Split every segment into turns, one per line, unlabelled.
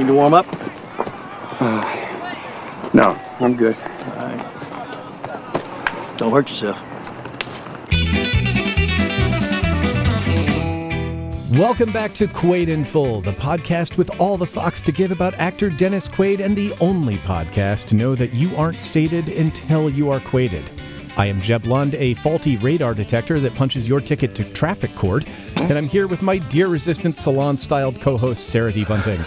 Need to warm up?
Uh, no, I'm good.
All right. Don't hurt yourself.
Welcome back to Quaid in Full, the podcast with all the fox to give about actor Dennis Quaid, and the only podcast to know that you aren't sated until you are quaided. I am Jeb Lund, a faulty radar detector that punches your ticket to traffic court, and I'm here with my dear resistant salon styled co host, Sarah D. Bunting.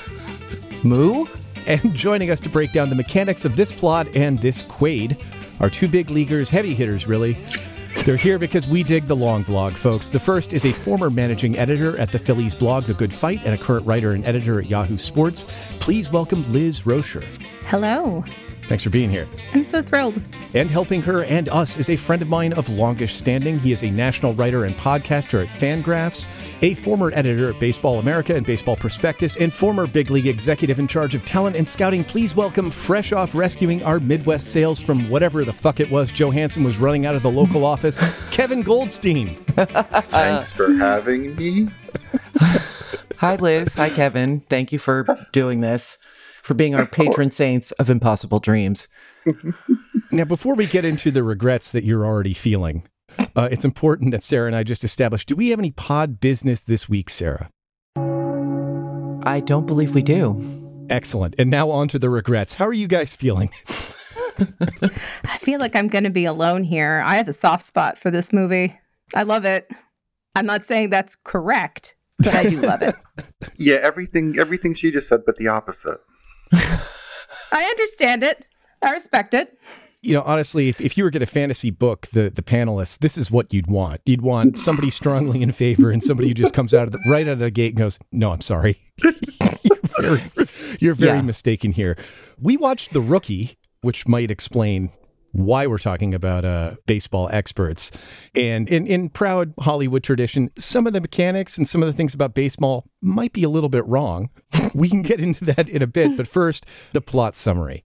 Moo?
And joining us to break down the mechanics of this plot and this Quaid are two big leaguers, heavy hitters, really. They're here because we dig the long blog, folks. The first is a former managing editor at the Phillies blog The Good Phight and a current writer and editor at Yahoo Sports. Please welcome Liz Roscher.
Hello.
Thanks for being here.
I'm so thrilled.
And helping her and us is a friend of mine of longish standing. He is a national writer and podcaster at Fangraphs, a former editor at Baseball America and Baseball Prospectus, and former big league executive in charge of talent and scouting. Please welcome, fresh off rescuing our Midwest sales from whatever the fuck it was Joe Hansen was running out of the local office, Kevin Goldstein.
Thanks for having me.
Hi, Liz. Hi, Kevin. Thank you for doing this, for being our patron saints of impossible dreams.
Now, before we get into the regrets that you're already feeling, uh, it's important that Sarah and I just established do we have any pod business this week, Sarah?
I don't believe we do.
Excellent. And now on to the regrets. How are you guys feeling?
I feel like I'm going to be alone here. I have a soft spot for this movie. I love it. I'm not saying that's correct, but I do love it.
Yeah, everything everything she just said, but the opposite.
I understand it. I respect it.
You know, honestly, if, if you were to get a fantasy book the, the panelists, this is what you'd want. You'd want somebody strongly in favor and somebody who just comes out of the right out of the gate and goes, No, I'm sorry. you're very, you're very
Yeah.
mistaken here. We watched The Rookie, which might explain why we're talking about uh, baseball experts. And in, in proud Hollywood tradition, some of the mechanics and some of the things about baseball might be a little bit wrong. we can get into that in a bit. But first, the plot summary.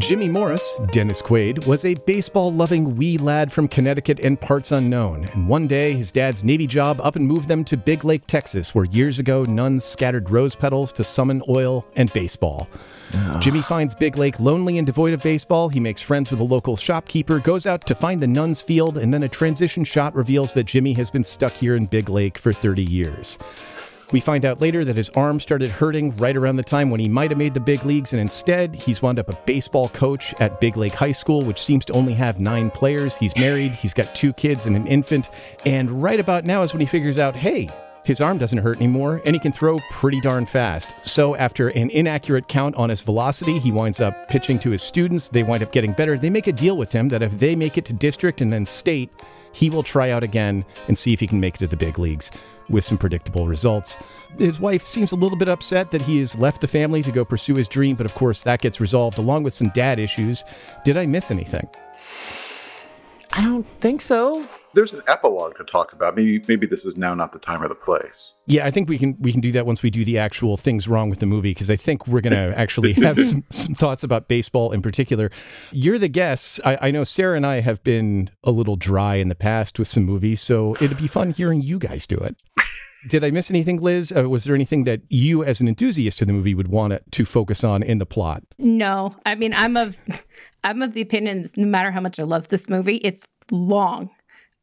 Jimmy Morris, Dennis Quaid, was a baseball loving wee lad from Connecticut and parts unknown. And one day, his dad's Navy job up and moved them to Big Lake, Texas, where years ago nuns scattered rose petals to summon oil and baseball. Ah. Jimmy finds Big Lake lonely and devoid of baseball. He makes friends with a local shopkeeper, goes out to find the nuns' field, and then a transition shot reveals that Jimmy has been stuck here in Big Lake for 30 years. We find out later that his arm started hurting right around the time when he might have made the big leagues, and instead, he's wound up a baseball coach at Big Lake High School, which seems to only have nine players. He's married, he's got two kids and an infant, and right about now is when he figures out hey, his arm doesn't hurt anymore, and he can throw pretty darn fast. So, after an inaccurate count on his velocity, he winds up pitching to his students. They wind up getting better. They make a deal with him that if they make it to district and then state, he will try out again and see if he can make it to the big leagues with some predictable results. His wife seems a little bit upset that he has left the family to go pursue his dream, but of course that gets resolved along with some dad issues. Did I miss anything?
I don't think so.
There's an epilogue to talk about. Maybe maybe this is now not the time or the place.
Yeah, I think we can we can do that once we do the actual things wrong with the movie because I think we're going to actually have some, some thoughts about baseball in particular. You're the guest. I, I know Sarah and I have been a little dry in the past with some movies, so it'd be fun hearing you guys do it. Did I miss anything, Liz? Uh, was there anything that you, as an enthusiast of the movie, would want it to focus on in the plot?
No, I mean I'm of I'm of the opinion that no matter how much I love this movie, it's long.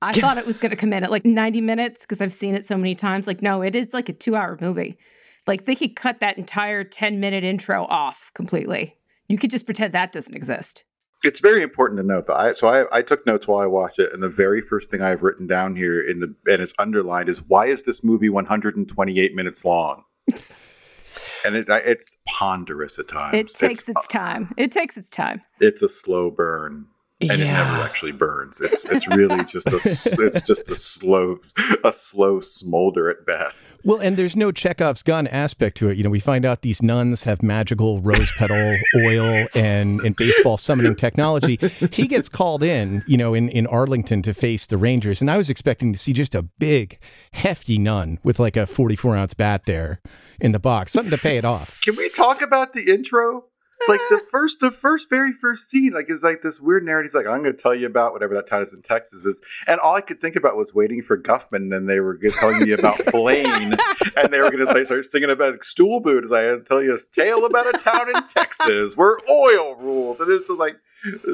I thought it was going to come in at like 90 minutes because I've seen it so many times. Like, no, it is like a two hour movie. Like, they could cut that entire 10 minute intro off completely. You could just pretend that doesn't exist.
It's very important to note that. I, so I, I took notes while I watched it, and the very first thing I've written down here in the and it's underlined is why is this movie 128 minutes long? and it, it's ponderous at times.
It takes
it's,
its time. It takes its time.
it's a slow burn. And it never actually burns. It's it's really just a it's just a slow a slow smolder at best.
Well, and there's no Chekhov's gun aspect to it. You know, we find out these nuns have magical rose petal oil and, and baseball summoning technology. He gets called in, you know, in, in Arlington to face the Rangers. And I was expecting to see just a big, hefty nun with like a 44 ounce bat there in the box, something to pay it off.
Can we talk about the intro? Like the first, the first, very first scene, like is like this weird narrative. He's like, "I'm going to tell you about whatever that town is in Texas is," and all I could think about was waiting for Guffman. And then they were gonna telling me about Blaine, and they were going to like, start singing about like, stool boot. As I had to tell you a tale about a town in Texas where oil rules, and it was like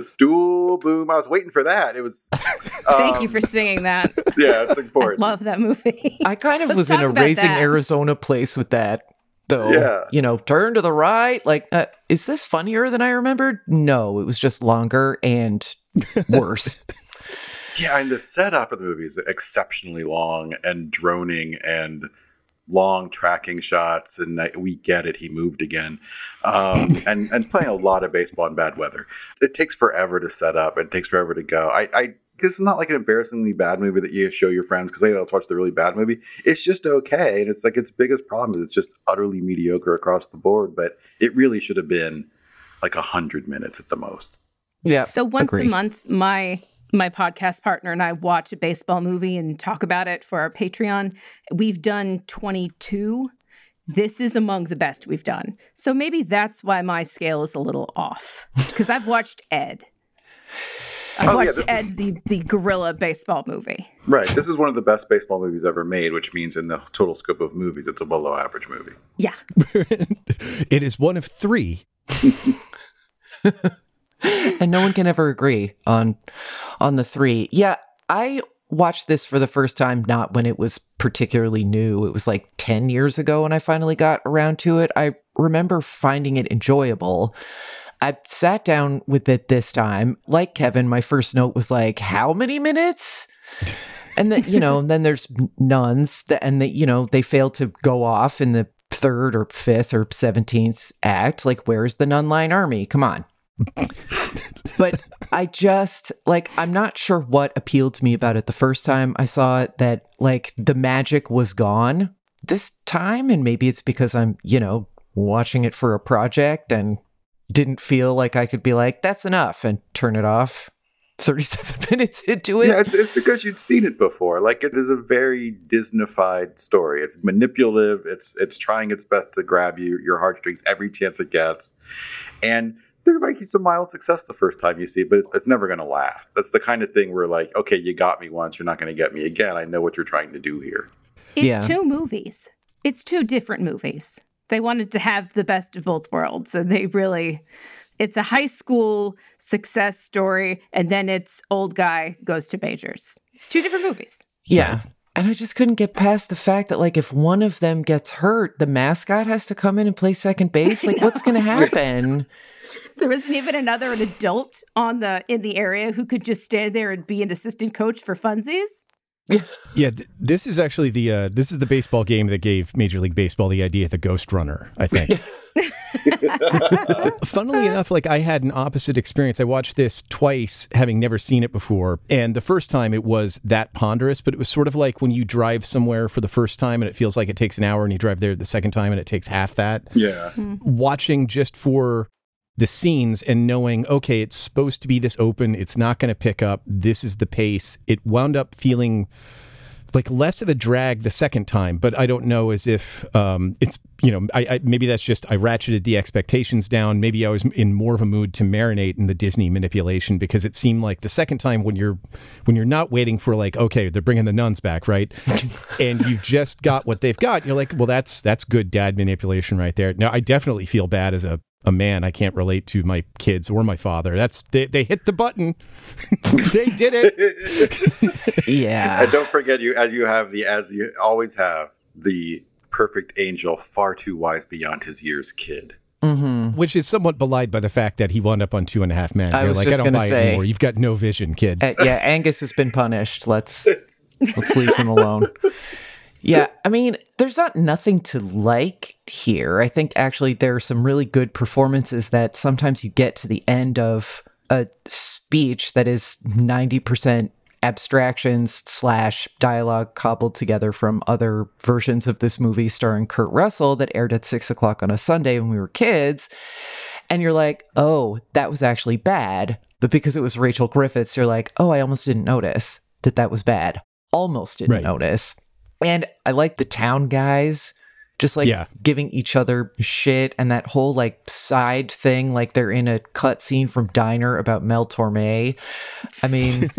stool boom. I was waiting for that. It was.
Thank you
um,
for singing that.
Yeah, it's
I
important.
love that movie.
I kind of
Let's
was in a raising
that.
Arizona place with that, though.
Yeah.
You know, turn to the right. Like, uh, is this funnier than I remembered? No, it was just longer and worse.
Yeah, and the setup of the movie is exceptionally long and droning and long tracking shots. And I- we get it; he moved again, um, and and playing a lot of baseball in bad weather. It takes forever to set up. It takes forever to go. I. I this is not like an embarrassingly bad movie that you show your friends because they don't watch the really bad movie. It's just okay, and it's like its biggest problem is it's just utterly mediocre across the board. But it really should have been like a hundred minutes at the most.
Yeah.
So once
agreed.
a month, my my podcast partner and I watch a baseball movie and talk about it for our Patreon. We've done 22. This is among the best we've done. So maybe that's why my scale is a little off because I've watched Ed. I've
Oh, yeah,
watched
is-
the the gorilla baseball movie.
Right. This is one of the best baseball movies ever made, which means in the total scope of movies, it's a below average movie.
Yeah,
it is one of three.
and no one can ever agree on on the three. Yeah, I watched this for the first time not when it was particularly new. It was like 10 years ago when I finally got around to it. I remember finding it enjoyable. I sat down with it this time. Like Kevin, my first note was like, "How many minutes?" and then, you know, and then there's nuns that, and they, you know, they fail to go off in the third or fifth or 17th act. Like, where's the nun line army? Come on but I just like I'm not sure what appealed to me about it the first time I saw it that like the magic was gone this time and maybe it's because I'm, you know, watching it for a project and didn't feel like I could be like that's enough and turn it off 37 minutes into it.
Yeah, it's, it's because you'd seen it before. Like it is a very Disneyfied story. It's manipulative. It's it's trying its best to grab you your heartstrings every chance it gets, and there might be some mild success the first time you see it, but it's, it's never going to last. That's the kind of thing where like, okay, you got me once, you're not going to get me again. I know what you're trying to do here.
it's
Yeah.
two movies. It's two different movies. They wanted to have the best of both worlds, and they really. It's a high school success story, and then it's old guy goes to majors. It's two different movies.
Yeah. And I just couldn't get past the fact that, like, if one of them gets hurt, the mascot has to come in and play second base. Like, what's going to happen?
There wasn't even another an adult on the in the area who could just stand there and be an assistant coach for funsies.
Yeah, th- this is actually the uh, this is the baseball game that gave Major League Baseball the idea of the Ghost Runner. I think. Funnily enough, like I had an opposite experience. I watched this twice, having never seen it before, and the first time it was that ponderous, but it was sort of like when you drive somewhere for the first time and it feels like it takes an hour, and you drive there the second time and it takes half that.
Yeah.
watching just for the scenes and knowing, okay, it's supposed to be this open, it's not going to pick up, this is the pace. It wound up feeling like less of a drag the second time, but I don't know as if um, it's you know I, I maybe that's just I ratcheted the expectations down. Maybe I was in more of a mood to marinate in the Disney manipulation because it seemed like the second time when you're when you're not waiting for like okay they're bringing the nuns back right, and you just got what they've got. You're like well that's that's good dad manipulation right there. Now I definitely feel bad as a a man. I can't relate to my kids or my father. That's they, they hit the button. they did it.
Yeah.
And don't forget you as you have the as you always have the perfect angel far too wise beyond his years kid.
hmm
Which is somewhat belied by the fact that he wound up on Two and a Half Men.
I
You're
was
like,
just
I don't
gonna
buy it
say-
anymore. You've got no vision, kid.
Uh, yeah, Angus has been punished. Let's let's leave him alone. Yeah, I mean, there's not nothing to like here. I think actually there are some really good performances that sometimes you get to the end of a speech that is 90% abstractions slash dialogue cobbled together from other versions of this movie starring Kurt Russell that aired at six o'clock on a Sunday when we were kids. And you're like, oh, that was actually bad. But because it was Rachel Griffiths, you're like, oh, I almost didn't notice that that was bad. Almost didn't
Right.
notice. And I like the town guys just like
Yeah.
giving each other shit and that whole like side thing like they're in a cutscene from diner about mel torme i mean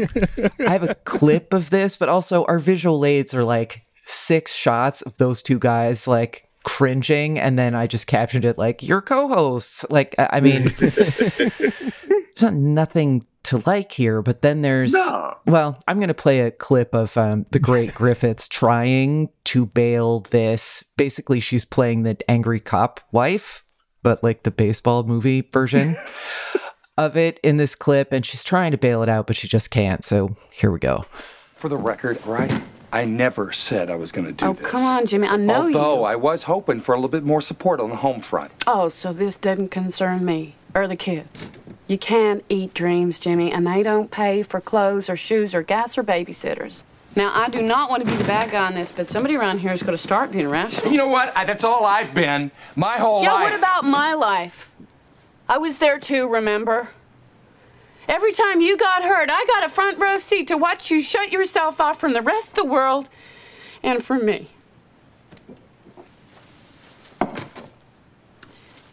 i have a clip of this but also our visual aids are like six shots of those two guys like cringing and then i just captioned it like your co-hosts like i mean there's not nothing to like here but then there's
No.
well, I'm going to play a clip of um, the great Griffiths trying to bail this. Basically, she's playing the angry cop wife, but like the baseball movie version of it in this clip, and she's trying to bail it out, but she just can't. So here we go.
For the record, right? I never said I was going to do
Oh,
this.
come on, Jimmy. I know
Although
you.
I was hoping for a little bit more support on the home front.
Oh, so this doesn't concern me or the kids. You can't eat dreams, Jimmy, and they don't pay for clothes or shoes or gas or babysitters. Now, I do not want to be the bad guy on this, but somebody around here is going to start being rational.
You know what? I, that's all I've been my whole
yeah,
life.
what about my life? I was there too, remember? Every time you got hurt, I got a front row seat to watch you shut yourself off from the rest of the world and from me.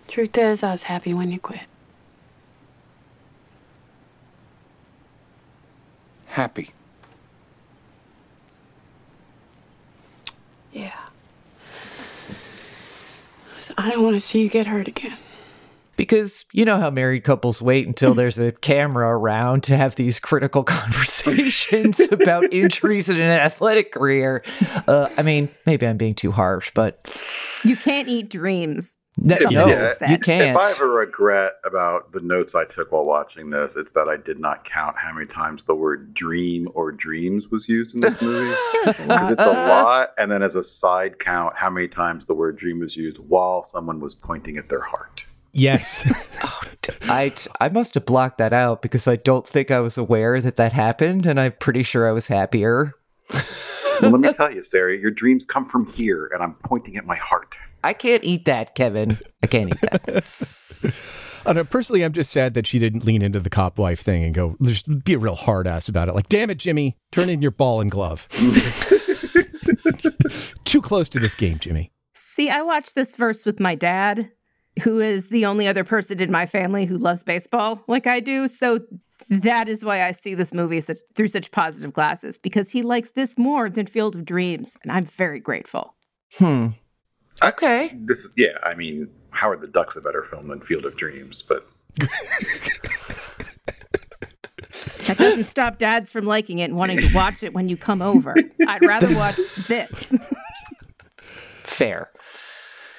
Truth is, I was happy when you quit.
Happy?
Yeah. I don't want to see you get hurt again.
Because you know how married couples wait until there's a camera around to have these critical conversations about injuries in an athletic career. Uh, I mean, maybe I'm being too harsh, but
You can't eat dreams.
No,
Something
no,
was said.
you
If
can't.
If I have a regret about the notes I took while watching this, it's that I did not count how many times the word dream or dreams was used in this movie. Because it's a lot. And then as a side count, how many times the word dream was used while someone was pointing at their heart.
Yes.
Oh, I I must have blocked that out because I don't think I was aware that that happened, and I'm pretty sure I was happier.
Well, let me tell you, Sarah, your dreams come from here, and I'm pointing at my heart.
I can't eat that, Kevin. I can't eat that.
I know, personally, I'm just sad that she didn't lean into the cop wife thing and go, just be a real hard ass about it. Like, damn it, Jimmy, turn in your ball and glove. Too close to this game, Jimmy.
See, I watched this verse with my dad, who is the only other person in my family who loves baseball like I do. So that is why I see this movie such, through such positive glasses because he likes this more than Field of Dreams, and I'm very grateful.
Hmm. Okay.
This is, yeah, I mean, Howard the Duck's a better film than Field of Dreams, but
That doesn't stop dads from liking it and wanting to watch it when you come over. I'd rather watch this.
Fair.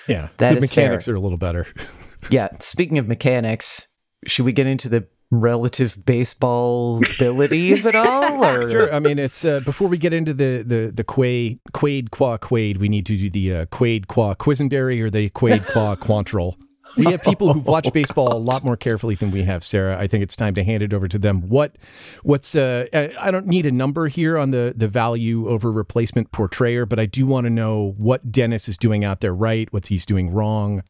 Yeah.
That
the
is
mechanics
fair.
are a little better.
Yeah. Speaking of mechanics, should we get into the relative baseball ability of it all? Or
Sure. I mean, it's uh, before we get into the the the Quaid Quaid Qua Quaid, we need to do the uh, Quaid Qua Quisenberry or the Quaid Qua Quantrill. We have people who watch baseball a lot more carefully than we have, Sarah. I think it's time to hand it over to them. What what's uh, I I don't need a number here on the the value over replacement portrayer, but I do want to know what Dennis is doing out there right, what's he's doing wrong.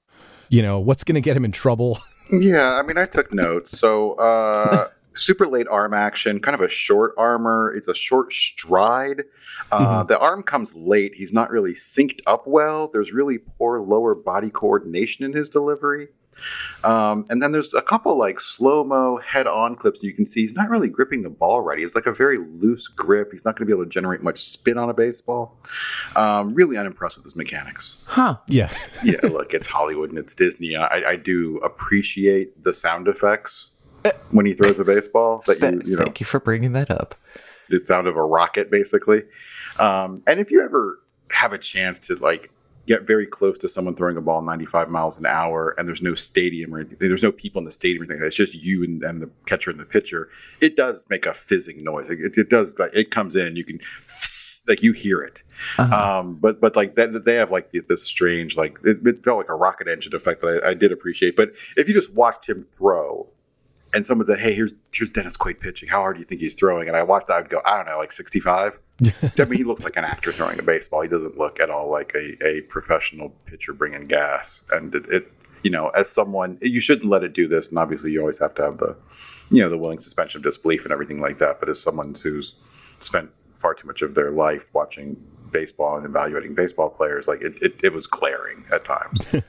You know, what's going to get him in trouble.
Yeah, I mean, I took notes. So, uh, super late arm action, kind of a short armor. It's a short stride. Uh, The arm comes late. He's not really synced up well. There's really poor lower body coordination in his delivery. Um, and then there's a couple like slow mo head on clips. You can see he's not really gripping the ball right. He's like a very loose grip. He's not going to be able to generate much spin on a baseball. Um, really unimpressed with his mechanics
huh?
Yeah.
yeah, look, it's Hollywood and it's Disney. I, I do appreciate the sound effects when he throws a baseball. That you, you know,
Thank you for bringing that up.
the sound of a rocket, basically. Um, and if you ever have a chance to like get very close to someone throwing a ball 95 miles an hour, and there's no stadium or anything, there's no people in the stadium or anything. It's just you and, and the catcher and the pitcher. It does make a fizzing noise. It, it, does like it comes in, and you can like you hear it.
Uh-huh.
Um, but but like that, they have like this strange like it, it felt like a rocket engine effect that I, I did appreciate. But if you just watched him throw, and someone said, "Hey, here's here's Dennis Quaid pitching. How hard do you think he's throwing?" And I watched that, I'd go, "I don't know, like 65." I mean, he looks like an actor throwing a baseball. He doesn't look at all like a, a professional pitcher bringing gas. And it, it, you know, as someone, you shouldn't let it do this. And obviously, you always have to have the, you know, the willing suspension of disbelief and everything like that. But as someone who's spent far too much of their life watching baseball and evaluating baseball players, like it, it, it was glaring at times.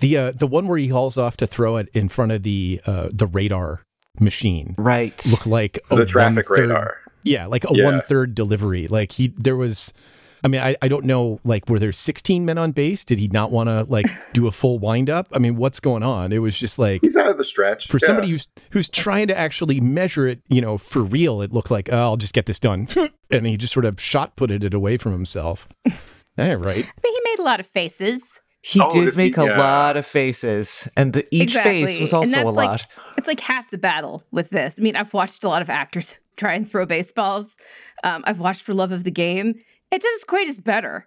The uh, the one where he hauls off to throw it in front of the uh, the radar machine
Right.
Look like a
the traffic
one-third-
radar.
Yeah, like a
Yeah.
one third delivery. Like he, there was. I mean, I, I don't know. Like, were there 16 men on base? Did he not want to like do a full wind up? I mean, what's going on? It was just like
He's out of the stretch.
for
Yeah.
somebody who's who's trying to actually measure it, you know, for real. It looked like oh, I'll just get this done, and he just sort of shot putted it away from himself. Yeah, right.
But he made a lot of faces.
He
Oh,
did
does he-
make a
yeah.
lot of faces, and the, each face was
And
also
that's
a
like-
lot.
It's like half the battle with this. I mean, I've watched a lot of actors try and throw baseballs. Um, I've watched For Love of the Game. It does quite as better.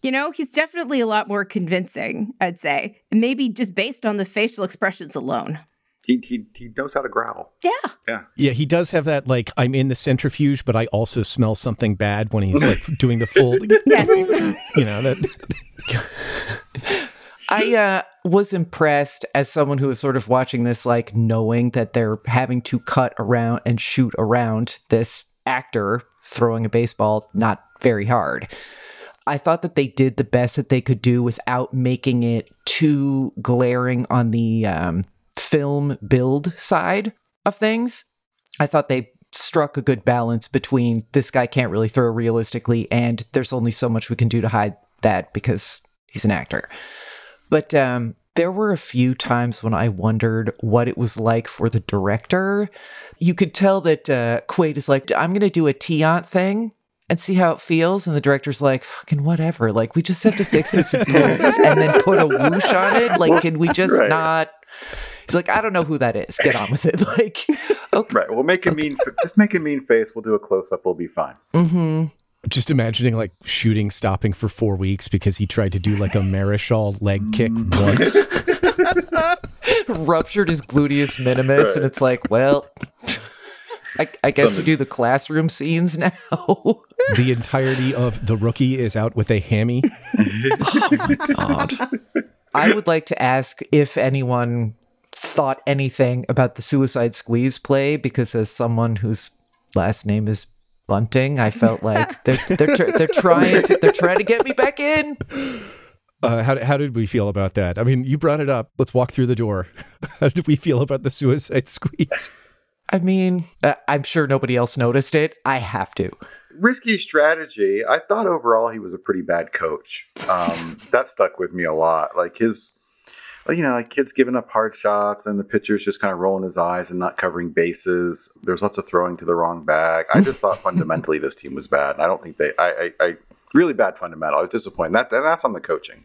You know, he's definitely a lot more convincing, I'd say. And maybe just based on the facial expressions alone.
he, he, he knows how to growl.
Yeah.
Yeah.
Yeah, he does have that like I'm in the centrifuge, but I also smell something bad when he's like doing the full.
Yes.
You know that.
I uh, was impressed as someone who was sort of watching this, like knowing that they're having to cut around and shoot around this actor throwing a baseball not very hard. I thought that they did the best that they could do without making it too glaring on the um, film build side of things. I thought they struck a good balance between this guy can't really throw realistically and there's only so much we can do to hide that because he's an actor. But um, there were a few times when I wondered what it was like for the director. You could tell that uh, Quaid is like, I'm going to do a Tiant thing and see how it feels. And the director's like, fucking whatever. Like, we just have to fix this and then put a whoosh on it. Like, can we just
Right.
not? He's like, I don't know who that is. Get on with it. Like, okay.
Right. We'll make a mean, just make a mean face. We'll do a close up. We'll be fine.
Mm-hmm.
Just imagining like shooting stopping for four weeks because he tried to do like a Marichal leg kick once.
Ruptured his gluteus minimus. And it's like, well, I, I guess we do the classroom scenes now.
the entirety of the rookie is out with a hammy.
oh my God. I would like to ask if anyone thought anything about the Suicide Squeeze play because as someone whose last name is Bunting, I felt like they're they're, tr- they're trying to they're trying to get me back in.
Uh, how, how did we feel about that? I mean, you brought it up. Let's walk through the door. How did we feel about the suicide squeeze?
I mean, uh, I'm sure nobody else noticed it. I have to.
Risky strategy. I thought overall he was a pretty bad coach. Um, that stuck with me a lot. Like his, you know, like kids giving up hard shots and the pitcher's just kind of rolling his eyes and not covering bases. There's lots of throwing to the wrong bag. I just thought fundamentally this team was bad. And I don't think they, I, I, I really bad fundamental. I was disappointed. That, and that's on the coaching.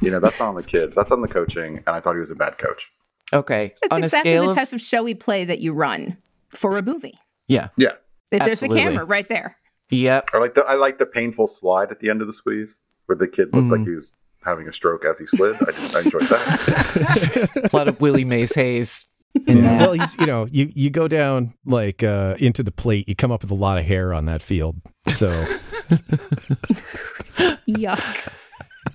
You know, that's not on the kids. That's on the coaching. And I thought he was a bad coach.
Okay.
It's
on
exactly
a scale
the
of
type of showy play that you run for a movie.
yeah,
Yeah.
If there's
Absolutely.
a camera right there.
yep.
I like the I like the painful slide at the end of the squeeze where the kid looked like he was having a stroke as he slid. I, just, I enjoyed that.
A lot of Willie Mays Hayes in that.
Well, he's, you know, you, you go down like uh, into the plate, you come up with a lot of hair on that field. So
Yuck.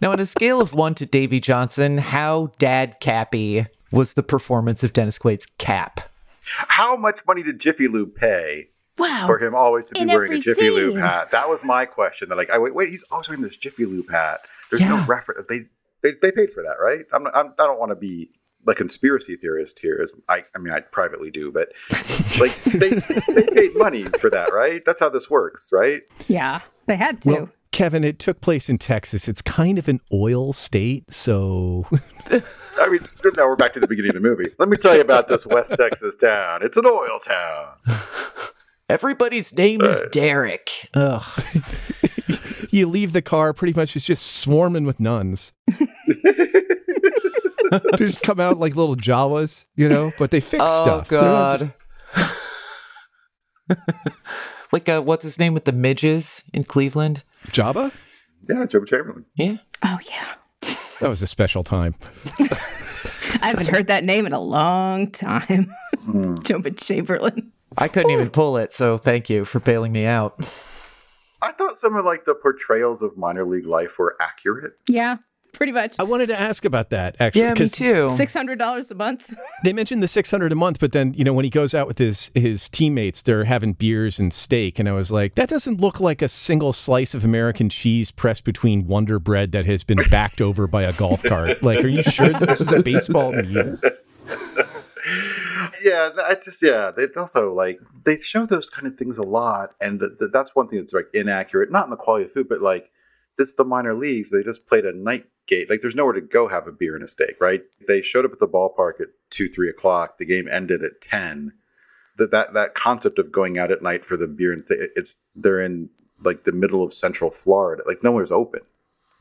Now, on a scale of one to Davey Johnson, how dad cappy was the performance of Dennis Quaid's cap?
How much money did Jiffy Lube pay
Wow.
for him always to be
In
wearing a
every
Jiffy Lube
scene.
hat? That was my question. They're like, I wait, wait, he's always wearing this Jiffy Lube hat. There's no
Yeah.
reference. They, they they paid for that, right? I'm, not- I'm I don't want to be a conspiracy theorist here. As I I mean I privately do, but like they they paid money for that, right? That's how this works, right?
Yeah. They had to.
Well, Kevin, it took place in Texas. It's kind of an oil state, so
I mean, so now we're back to the beginning of the movie. Let me tell you about this West Texas town. It's an oil town.
Everybody's name is Derek. Ugh.
you leave the car, pretty much it's just swarming with nuns. they just come out like little Jawas, you know, but they fix
Oh
stuff. They're not just-
God. Like uh, what's his name with the midges in Cleveland?
Joba?
Yeah, Joba Chamberlain.
Yeah.
oh, yeah.
That was a special time.
I haven't heard that name in a long time. Joba Chamberlain.
I couldn't even pull it, so thank you for bailing me out.
I thought some of like the portrayals of minor league life were accurate.
Yeah. Pretty much.
I wanted to ask about that actually.
Yeah, me
'cause
too.
Six hundred dollars a month.
They mentioned the six hundred a month, but then you know when he goes out with his his teammates, they're having beers and steak, and I was like, that doesn't look like a single slice of American cheese pressed between Wonder Bread that has been backed over by a golf cart. Like, are you sure this is a baseball meal?
yeah, no, it's just yeah. They also like they show those kind of things a lot, and th- th- that's one thing that's like inaccurate. Not in the quality of food, but like this the minor leagues. They just played a night gate. Like there's nowhere to go have a beer and a steak, right? They showed up at the ballpark at two, three o'clock. The game ended at ten. That that that concept of going out at night for the beer and steak, it's they're in like the middle of Central Florida. Like nowhere's open.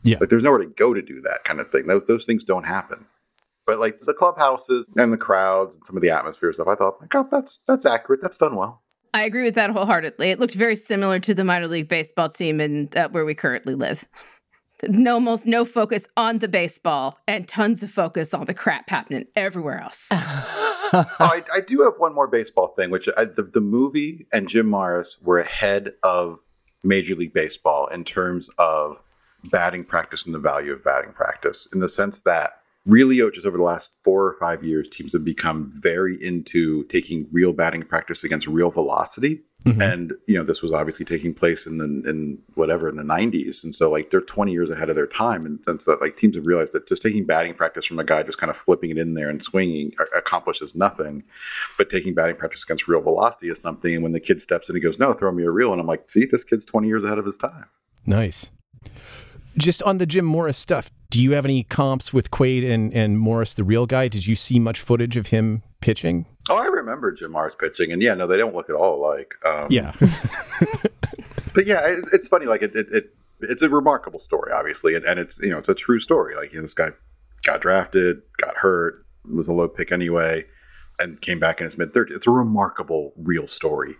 Yeah.
Like there's nowhere to go to do that kind of thing. Those those things don't happen. But like the clubhouses and the crowds and some of the atmosphere stuff, I thought, like, oh, that's that's accurate. That's done well.
I agree with that wholeheartedly. It looked very similar to the minor league baseball team in uh, where we currently live. No, almost no focus on the baseball and tons of focus on the crap happening everywhere else.
oh, I, I do have one more baseball thing, which I, the, the movie and Jim Morris were ahead of Major League Baseball in terms of batting practice and the value of batting practice, in the sense that really oh, just over the last four or five years, teams have become very into taking real batting practice against real velocity.
Mhm.
And you know, this was obviously taking place in the in whatever in the '90s, and so like they're 20 years ahead of their time, in the sense that like teams have realized that just taking batting practice from a guy just kind of flipping it in there and swinging accomplishes nothing, but taking batting practice against real velocity is something. And when the kid steps in, he goes, "No, throw me a real," and I'm like, "See, this kid's 20 years ahead of his time."
Nice. Just on the Jim Morris stuff, do you have any comps with Quaid and, and Morris, the real guy? Did you see much footage of him pitching?
Oh, I remember Jim Morris pitching, and yeah, no, they don't look at all alike. Um,
Yeah.
but yeah, it, it's funny. Like it, it, it, it's a remarkable story, obviously, and, and it's you know it's a true story. Like you know, this guy got drafted, got hurt, was a low pick anyway, and came back in his mid 30s. It's a remarkable, real story.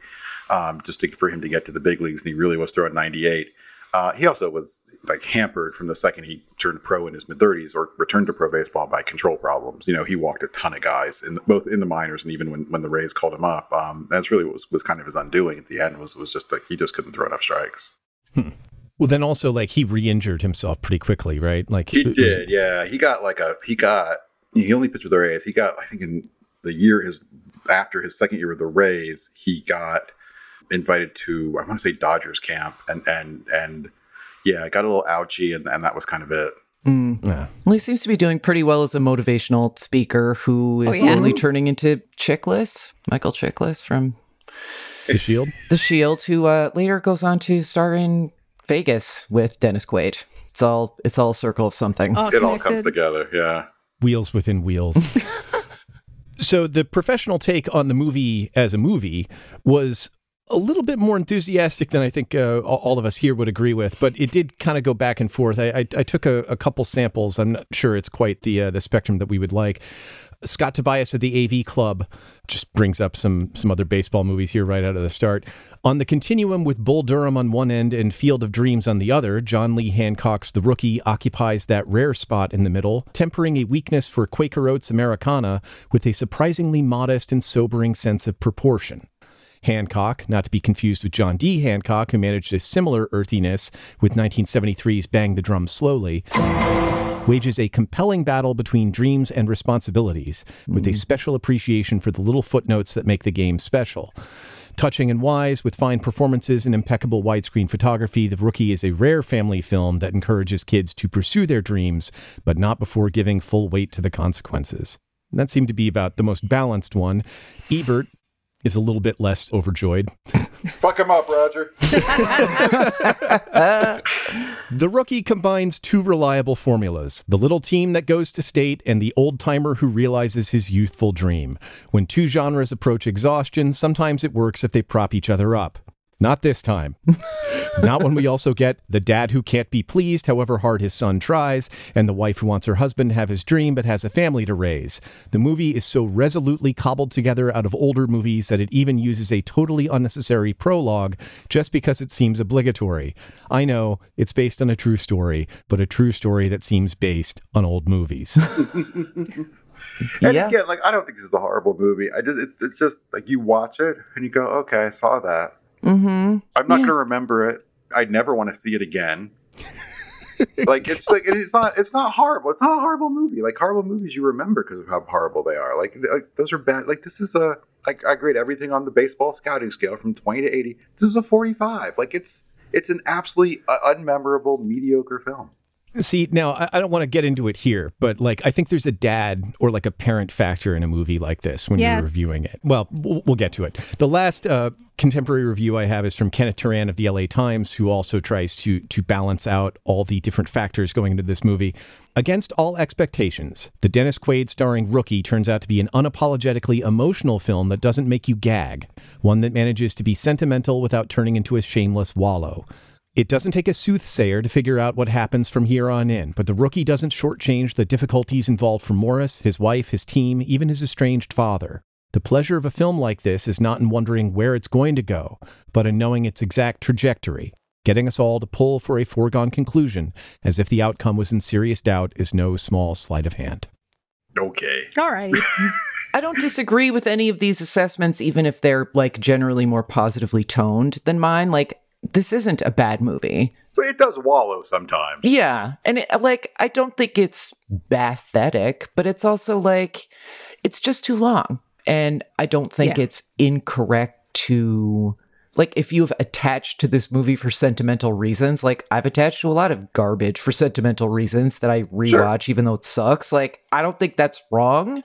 Um, just to, for him to get to the big leagues, and he really was throwing 98. Uh, he also was like hampered from the second he turned pro in his mid 30s or returned to pro baseball by control problems. You know, he walked a ton of guys in both in the minors and even when, when the Rays called him up. Um, that's really what was, was kind of his undoing at the end was was just like he just couldn't throw enough strikes.
Well, then also, like, he re injured himself pretty quickly, right? Like,
He
was-
did, yeah. He got like a he got he only pitched with the Rays. He got I think in the year his after his second year with the Rays, he got invited to I want to say Dodgers camp and and and yeah, I got a little ouchy and, and that was kind of it.
Mm.
Yeah.
Well, he seems to be doing pretty well as a motivational speaker who is
Oh, yeah?
slowly turning into Chiklis, Michael Chiklis from
The Shield?
The Shield, who uh, later goes on to star in Vegas with Dennis Quaid. It's all it's all a circle of something.
All
It all comes together, yeah.
Wheels within wheels. so the professional take on the movie as a movie was a little bit more enthusiastic than I think uh, all of us here would agree with, but it did kind of go back and forth. I, I, I took a, a couple samples. I'm not sure it's quite the uh, the spectrum that we would like. Scott Tobias of the AV Club just brings up some some other baseball movies here right out of the start. On the continuum with Bull Durham on one end and Field of Dreams on the other, John Lee Hancock's The Rookie occupies that rare spot in the middle, tempering a weakness for Quaker Oats Americana with a surprisingly modest and sobering sense of proportion. Hancock, not to be confused with John D. Hancock, who managed a similar earthiness with 1973's Bang the Drum Slowly, wages a compelling battle between dreams and responsibilities, with a mm-hmm. special appreciation for the little footnotes that make the game special. Touching and wise, with fine performances and impeccable widescreen photography, The Rookie is a rare family film that encourages kids to pursue their dreams, but not before giving full weight to the consequences. That seemed to be about the most balanced one. Ebert is a little bit less overjoyed.
Fuck him up, Roger.
The rookie combines two reliable formulas the little team that goes to state and the old timer who realizes his youthful dream. When two genres approach exhaustion, sometimes it works if they prop each other up. Not this time. Not when we also get the dad who can't be pleased however hard his son tries, and the wife who wants her husband to have his dream but has a family to raise. The movie is so resolutely cobbled together out of older movies that it even uses a totally unnecessary prologue just because it seems obligatory. I know it's based on a true story, but a true story that seems based on old movies.
And
Yeah.
again, like I don't think this is a horrible movie. I just it's it's just like you watch it and you go, okay, I saw that.
Mm-hmm.
I'm not
Yeah.
going to remember it. I never want to see it again. like it's like it's not it's not horrible. It's not a horrible movie. Like horrible movies you remember because of how horrible they are. Like, like those are bad. Like this is a like I grade everything on the baseball scouting scale from twenty to eighty. This is a forty five. Like it's it's an absolutely uh, unmemorable, mediocre film.
See, now I, I don't want to get into it here, but like I think there's a dad or like a parent factor in a movie like this when
Yes.
you're reviewing it. Well, we'll we'll get to it. The last uh, contemporary review I have is from Kenneth Turan of the LA Times, who also tries to to balance out all the different factors going into this movie. Against all expectations, the Dennis Quaid starring Rookie turns out to be an unapologetically emotional film that doesn't make you gag, one that manages to be sentimental without turning into a shameless wallow. It doesn't take a soothsayer to figure out what happens from here on in, but the rookie doesn't shortchange the difficulties involved for Morris, his wife, his team, even his estranged father. The pleasure of a film like this is not in wondering where it's going to go, but in knowing its exact trajectory. Getting us all to pull for a foregone conclusion, as if the outcome was in serious doubt, is no small sleight of hand.
Okay.
All right.
I don't disagree with any of these assessments, even if they're like generally more positively toned than mine. Like, this isn't a bad movie.
But it does wallow sometimes.
Yeah. And it, like, I don't think it's pathetic, but it's also like, it's just too long. And I don't think
Yeah.
it's incorrect to, like, if you've attached to this movie for sentimental reasons, like, I've attached to a lot of garbage for sentimental reasons that I rewatch, even though it sucks. Like, I don't think that's wrong.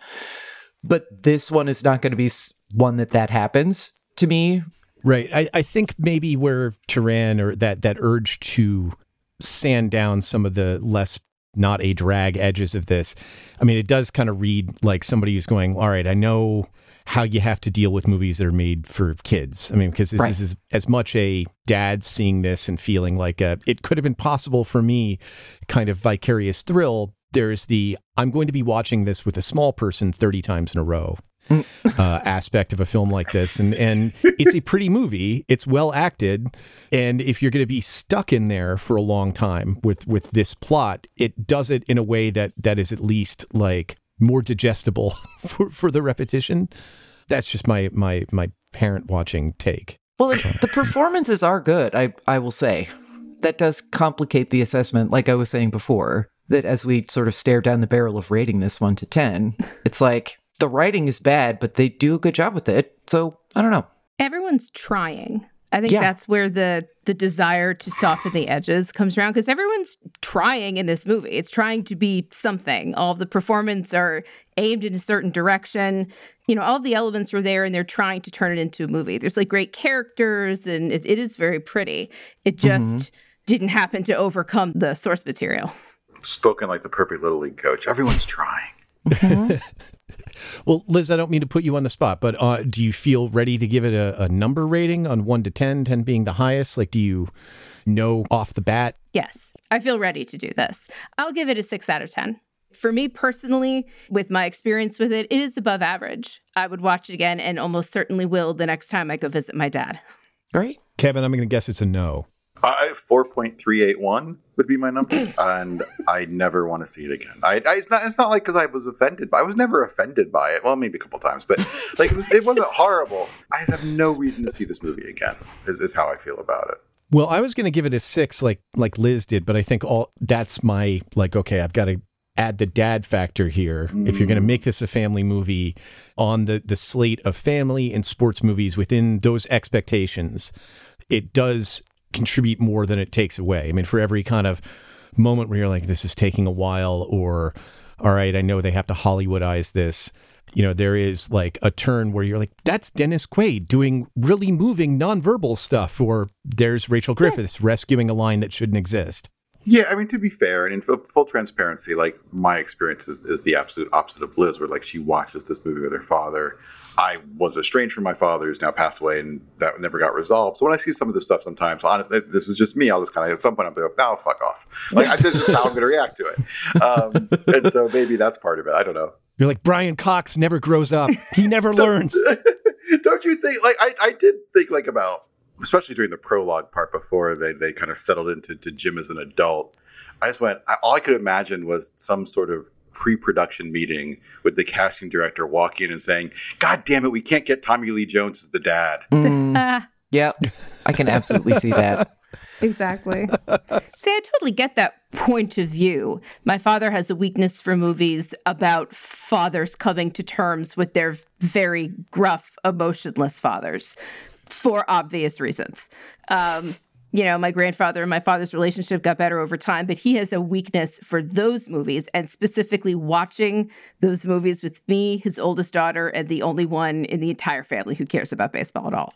But this one is not going to be one that that happens to me.
Right. I, I think maybe where Turan or that that urge to sand down some of the less not a drag edges of this. I mean, it does kind of read like somebody who's going, all right, I know how you have to deal with movies that are made for kids. I mean, because this
Right.
is as, as much a dad seeing this and feeling like a, it could have been possible for me kind of vicarious thrill. There's the I'm going to be watching this with a small person 30 times in a row uh, aspect of a film like this, and and it's a pretty movie. It's well acted, and if you're going to be stuck in there for a long time with with this plot, it does it in a way that that is at least like more digestible for for the repetition. That's just my my my parent watching take.
Well, it, the performances are good, I I will say. That does complicate the assessment, like I was saying before, that as we sort of stare down the barrel of rating this one to 10, it's like the writing is bad, but they do a good job with it. So I don't know.
everyone's trying. I think
Yeah.
that's where the the desire to soften the edges comes around because everyone's trying in this movie. It's trying to be something. All of the performance are aimed in a certain direction. You know, all the elements are there and they're trying to turn it into a movie. There's like great characters and it, it is very pretty. It mm-hmm. just didn't happen to overcome the source material.
Spoken like the perfect little league coach. Everyone's trying.
Well, Liz, I don't mean to put you on the spot, but uh, do you feel ready to give it a, a number rating on one to 10, 10 being the highest? Like, do you know off the bat?
Yes, I feel ready to do this. I'll give it a six out of 10. For me personally, with my experience with it, it is above average. I would watch it again and almost certainly will the next time I go visit my dad.
Right?
Kevin, I'm going to guess it's a no.
I four point three eight one would be my number, and I never want to see it again. I, I it's not it's not like because I was offended, but I was never offended by it. Well, maybe a couple times, but like it, was, it wasn't horrible. I just have no reason to see this movie again. Is, is how I feel about it.
Well, I was going to give it a six, like like Liz did, but I think all that's my like. Okay, I've got to add the dad factor here. If you're going to mm. make this a family movie on the the slate of family and sports movies within those expectations, it does contribute more than it takes away. I mean, for every kind of moment where you're like, this is taking a while, or all right, I know they have to Hollywoodize this. You know, there is like a turn where you're like, that's Dennis Quaid doing really moving nonverbal stuff, or there's Rachel Griffiths rescuing a line that shouldn't exist.
Yeah, I mean to be fair and in full, transparency, like my experience is, is the absolute opposite of Liz, where like she watches this movie with her father. I was estranged from my father, who's now passed away, and that never got resolved. So when I see some of this stuff, sometimes honestly, this is just me. I'll just kind of at some point I'm like, "Now fuck off!" Like I, this is how I'm going to react to it. Um, and so maybe that's part of it. I don't know.
You're like, Brian Cox never grows up. He never learns.
Don't you think? Like I, I did think like about, especially during the prologue part before they they kind of settled into to Jim as an adult. I just went. I, all I could imagine was some sort of pre-production meeting with the casting director walking in and saying, "God damn it, we can't get Tommy Lee Jones as the dad."
Mm, yeah, I can absolutely see that.
Exactly. See, I totally get that point of view. My father has a weakness for movies about fathers coming to terms with their very gruff, emotionless fathers for obvious reasons. Um, you know, my grandfather and my father's relationship got better over time, but he has a weakness for those movies and specifically watching those movies with me, his oldest daughter, and the only one in the entire family who cares about baseball at all.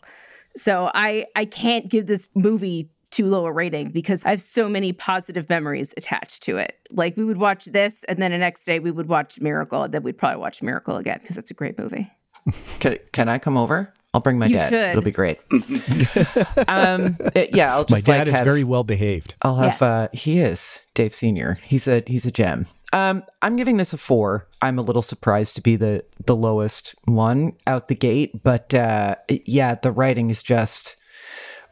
So I I can't give this movie too low a rating because I have so many positive memories attached to it. Like we would watch this and then the next day we would watch Miracle and then we'd probably watch Miracle again because it's a great movie.
Can, can I come over? I'll bring my
You
dad.
should.
It'll be great. um, it- yeah, I'll
My
just
dad
like
is
have,
very well behaved.
I'll have.
Yes.
Uh, he is Dave Senior. He's a he's a gem. Um, I'm giving this a four. I'm a little surprised to be the the lowest one out the gate, but uh, yeah, the writing is just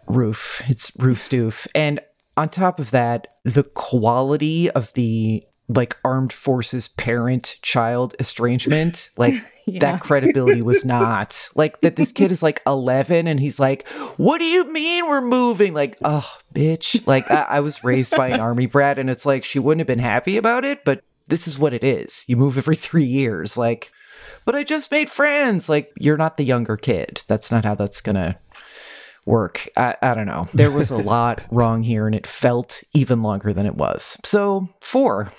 roof. It's roof stoof, and on top of that, the quality of the like armed forces parent child estrangement like
Yeah.
that credibility was not. Like that this kid is like 11 and he's like what do you mean we're moving? Like oh bitch. Like I, I was raised by an army brat and it's like she wouldn't have been happy about it but this is what it is. You move every three years like but i just made friends. Like you're not the younger kid. That's not how that's gonna work. I, I don't know. There was a lot wrong here and it felt even longer than it was. So four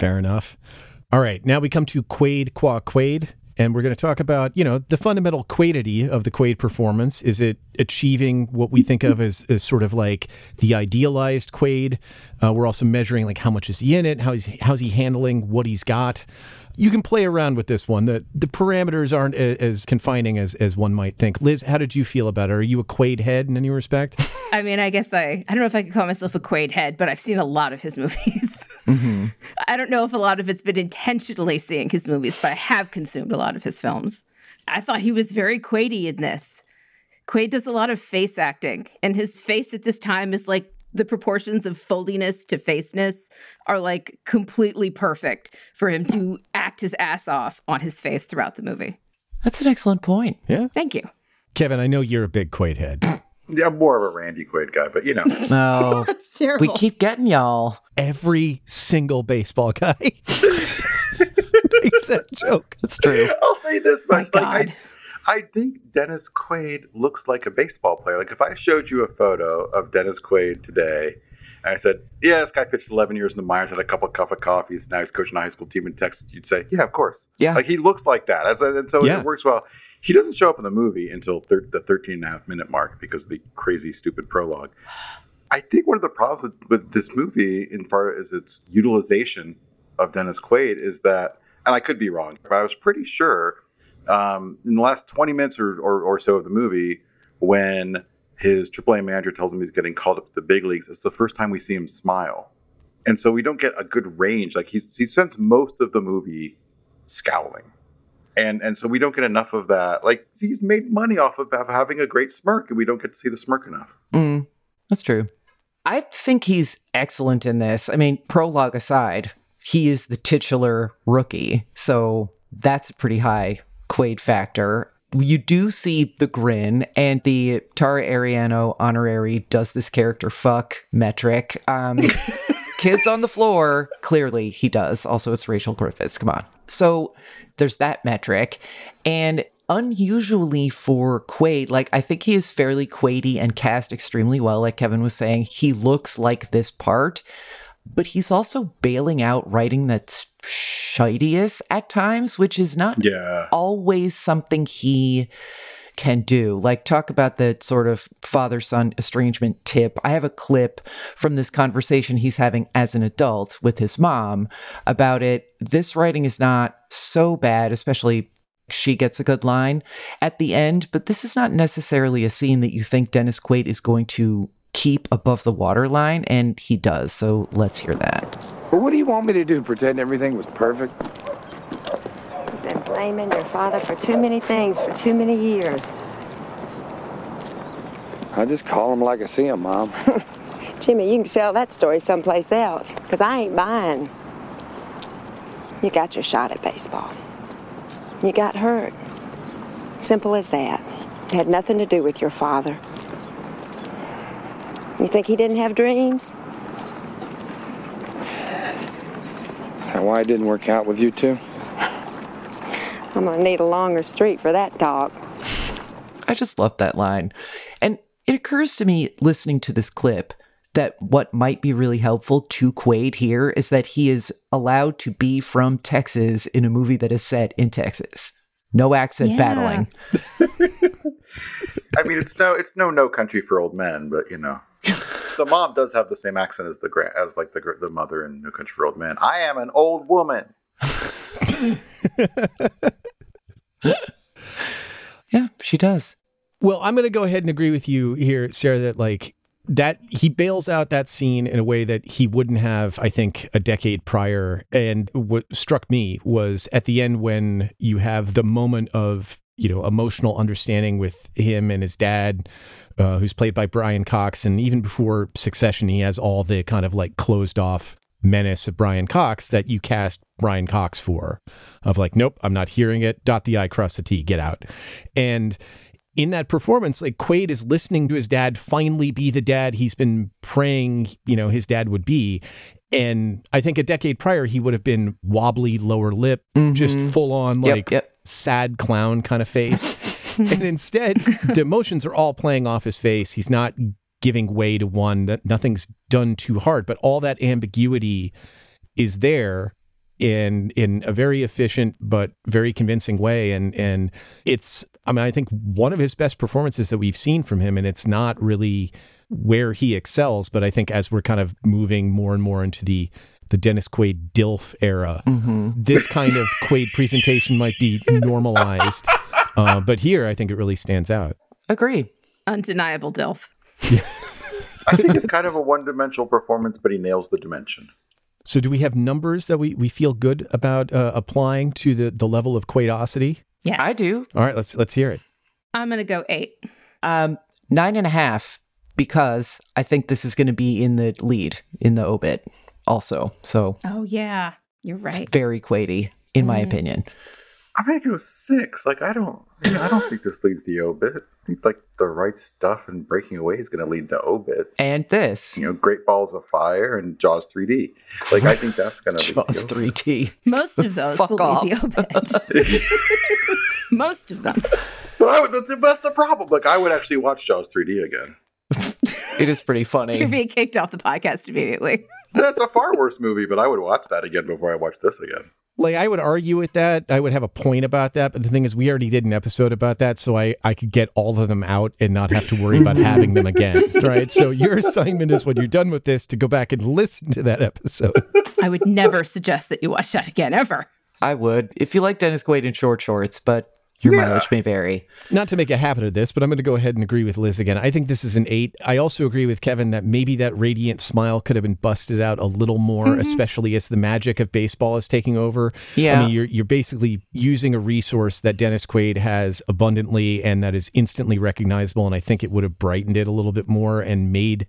Fair enough. All right, now we come to Quaid Qua Quaid, and we're going to talk about, you know, the fundamental Quaidity of the Quaid performance. Is it achieving what we think of as, as sort of like the idealized Quaid? Uh, we're also measuring like how much is he in it, how's how's he handling what he's got. You can play around with this one. The the parameters aren't a, as confining as as one might think. Liz, how did you feel about it? Are you a Quaid head in any respect?
I mean, I guess I I don't know if I could call myself a Quaid head, but I've seen a lot of his movies. Mm-hmm. I don't know if a lot of it's been intentionally seeing his movies, but I have consumed a lot of his films. I thought he was very Quaidy in this. Quaid does a lot of face acting, and his face at this time is like the proportions of foldiness to faceness are like completely perfect for him to act his ass off on his face throughout the movie.
that's an excellent point
Yeah.
Thank you.
Kevin, I know you're a big Quaid head.
Yeah, I'm more of a Randy Quaid guy, but you know,
no
That's terrible.
we keep getting y'all
Every single baseball guy makes that joke.
that's true
I'll say this
My
much: like
God.
I, I think Dennis Quaid looks like a baseball player. Like if I showed you a photo of Dennis Quaid today, and I said, "Yeah, this guy pitched 11 years in the minors, had a couple of cup of coffees, now he's coaching a high school team in Texas," you'd say, "Yeah, of course."
Yeah.
like he looks like that, and so
Yeah.
it works well. He doesn't show up in the movie until thir- the 13 and a half minute mark because of the crazy, stupid prologue. I think one of the problems with, with this movie, in far as its utilization of Dennis Quaid, is that, and I could be wrong, but I was pretty sure um, in the last 20 minutes or, or, or so of the movie, when his AAA manager tells him he's getting called up to the big leagues, it's the first time we see him smile. And so we don't get a good range. Like he's, he spends most of the movie scowling. And, and so we don't get enough of that. Like he's made money off of, of having a great smirk, and we don't get to see the smirk enough.
Mm, that's true. I think he's excellent in this. I mean, prologue aside, he is the titular rookie. So that's a pretty high Quaid factor. You do see the grin and the Tara Ariano honorary does this character fuck metric. Um, kids on the floor, clearly he does. Also, it's Rachel Griffiths. Come on. So there's that metric. And unusually for Quaid, like I think he is fairly Quaidy and cast extremely well. Like Kevin was saying, he looks like this part, but he's also bailing out writing that's shitiest at times, which is not
Yeah.
always something he can do. Like, talk about the sort of father son estrangement tip. I have a clip from this conversation he's having as an adult with his mom about it. This writing is not so bad, especially. She gets a good line at the end, but this is not necessarily a scene that you think Dennis Quaid is going to keep above the waterline, and he does. So let's hear that.
Well, what do you want me to do? Pretend everything was perfect?
Been blaming your father for too many things for too many years.
I just call him like I see him, Mom.
Jimmy, you can sell that story someplace else, because I ain't buying. You got your shot at baseball. You got hurt. Simple as that. It had nothing to do with your father. You think he didn't have dreams?
And why it didn't work out with you two?
I'm gonna need a longer street for that dog.
I just love that line. And it occurs to me listening to this clip that what might be really helpful to Quaid here is that he is allowed to be from Texas in a movie that is set in Texas. No accent
Yeah.
battling.
I mean, it's no, it's no, no country for old men, but you know, the mom does have the same accent as the gra- as like the gr- the mother in No Country for Old Men. I am an old woman.
Yeah, she does.
Well, I'm going to go ahead and agree with you here, Sarah, that like that he bails out that scene in a way that he wouldn't have, I think, a decade prior. And what struck me was at the end when you have the moment of, you know, emotional understanding with him and his dad, uh, who's played by Brian Cox. And even before Succession, he has all the kind of like closed off menace of Brian Cox that you cast Brian Cox for of like, nope, I'm not hearing it. Dot the I, cross the T, get out. And in that performance, like Quaid is listening to his dad finally be the dad he's been praying, you know, his dad would be. And I think a decade prior, he would have been wobbly lower lip, mm-hmm. just full on
Yep,
like
yep.
sad clown kind of face. and instead, the emotions are all playing off his face. He's not giving way to one, that nothing's done too hard, but all that ambiguity is there in in a very efficient but very convincing way and and it's I mean I think one of his best performances that we've seen from him and it's not really where he excels but I think as we're kind of moving more and more into the the Dennis Quaid DILF era this kind of Quaid presentation might be normalized uh, but here I think it really stands out
Agree.
Undeniable Dilf.
I think it's kind of a one dimensional performance, but he nails the dimension.
so do we have numbers that we we feel good about uh, applying to the the level of Quaidosity
Yes.
I do.
all right let's let's hear it
I'm going to go eight.
Um, nine and a half because I think this is going to be in the lead in the obit also. So
Oh, yeah. You're right.
it's very Quaidy, in my
Mm.
opinion.
I'm gonna go six. Like I don't, I don't think this leads the obit. I think like the right stuff and breaking away is gonna lead to obit.
And this,
You know, Great Balls of Fire and Jaws 3D. Like I think that's gonna lead
Jaws 3T.
Most of those
Fuck
will
off.
be the obit. Most of them.
But I would, that's, that's the problem. Like I would actually watch Jaws 3D again.
It is pretty funny.
You're being kicked off the podcast immediately.
That's a far worse movie, but I would watch that again before I watch this again.
Like I would argue with that. I would have a point about that, but the thing is, we already did an episode about that, so I I could get all of them out and not have to worry about having them again, right? So your assignment is when you're done with this to go back and listen to that episode.
I would never suggest that you watch that again, ever.
I would. If you like Dennis Quaid in short shorts, but your mileage may vary.
Not to make a habit of this, but I'm going to go ahead and agree with Liz again. I think this is an eight. I also agree with Kevin that maybe that radiant smile could have been busted out a little more, mm-hmm. especially as the magic of baseball is taking over.
Yeah.
I mean, you're you're basically using a resource that Dennis Quaid has abundantly and that is instantly recognizable. And I think it would have brightened it a little bit more and made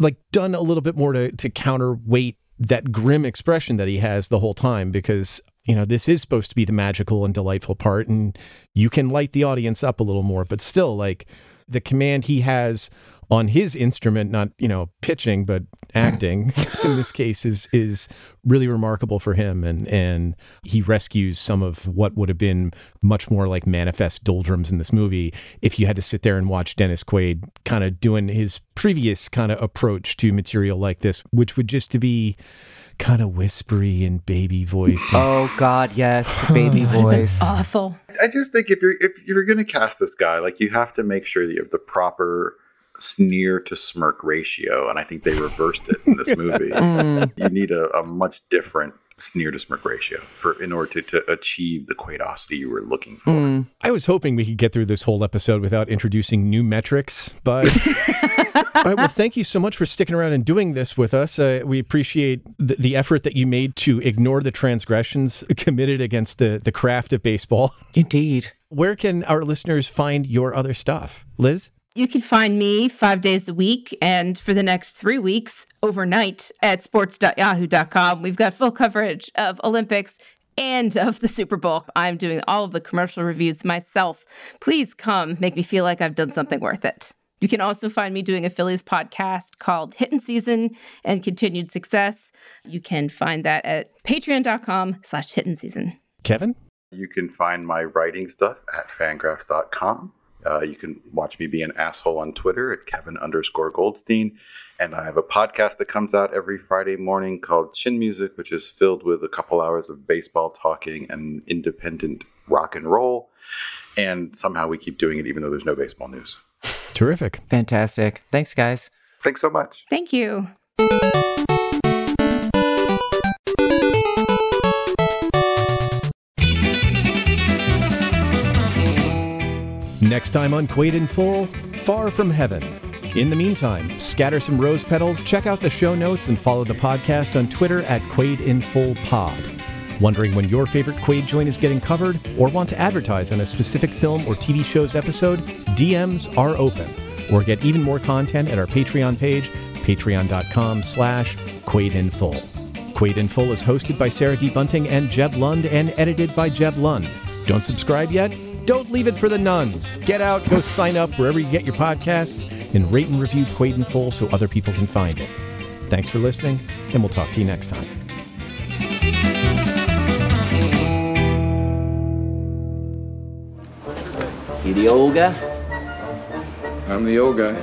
like done a little bit more to to counterweight that grim expression that he has the whole time because you know this is supposed to be the magical and delightful part and you can light the audience up a little more but still like the command he has on his instrument not you know pitching but acting in this case is is really remarkable for him and and he rescues some of what would have been much more like manifest doldrums in this movie if you had to sit there and watch Dennis Quaid kind of doing his previous kind of approach to material like this which would just to be kind of whispery and baby voice
Oh God, yes, the baby voice.
Awful.
I just think if you're if you're gonna cast this guy, like you have to make sure that you have the proper sneer to smirk ratio, and I think they reversed it in this movie. Mm. you need a, a much different sneer to smirk ratio for in order to, to achieve the quaidosity you were looking for.
I was hoping we could get through this whole episode without introducing new metrics, but all right, well, thank you so much for sticking around and doing this with us. Uh, we appreciate the, the effort that you made to ignore the transgressions committed against the, the craft of baseball.
Indeed.
Where can our listeners find your other stuff? Liz?
You can find me five days a week and for the next three weeks overnight at sports.yahoo.com. We've got full coverage of Olympics and of the Super Bowl. I'm doing all of the commercial reviews myself. Please come make me feel like I've done something worth it. You can also find me doing a Phillies podcast called Hidden Season and Continued Success. You can find that at patreon.com slash hidden season.
Kevin?
You can find my writing stuff at fangraphs.com. Uh, you can watch me be an asshole on Twitter at Kevin underscore Goldstein. And I have a podcast that comes out every Friday morning called Chin Music, which is filled with a couple hours of baseball talking and independent rock and roll. And somehow we keep doing it even though there's no baseball news.
Terrific.
Fantastic. Thanks, guys.
Thanks so much.
Thank you.
Next time on Quaid in Full, Far From Heaven. In the meantime, scatter some rose petals, check out the show notes, and follow the podcast on Twitter at Quaid in Full Pod. Wondering when your favorite Quaid joint is getting covered, or want to advertise on a specific film or TV show's episode? DMs are open. Or get even more content at our Patreon page, patreon.com slash Quaid in Full. Quaid in Full is hosted by Sarah D. Bunting and Jeb Lund and edited by Jeb Lund. Don't subscribe yet? Don't leave it for the nuns. Get out, go sign up wherever you get your podcasts, and rate and review Quaid in Full so other people can find it. Thanks for listening, and we'll talk to you next time.
You the old guy?
I'm the old guy.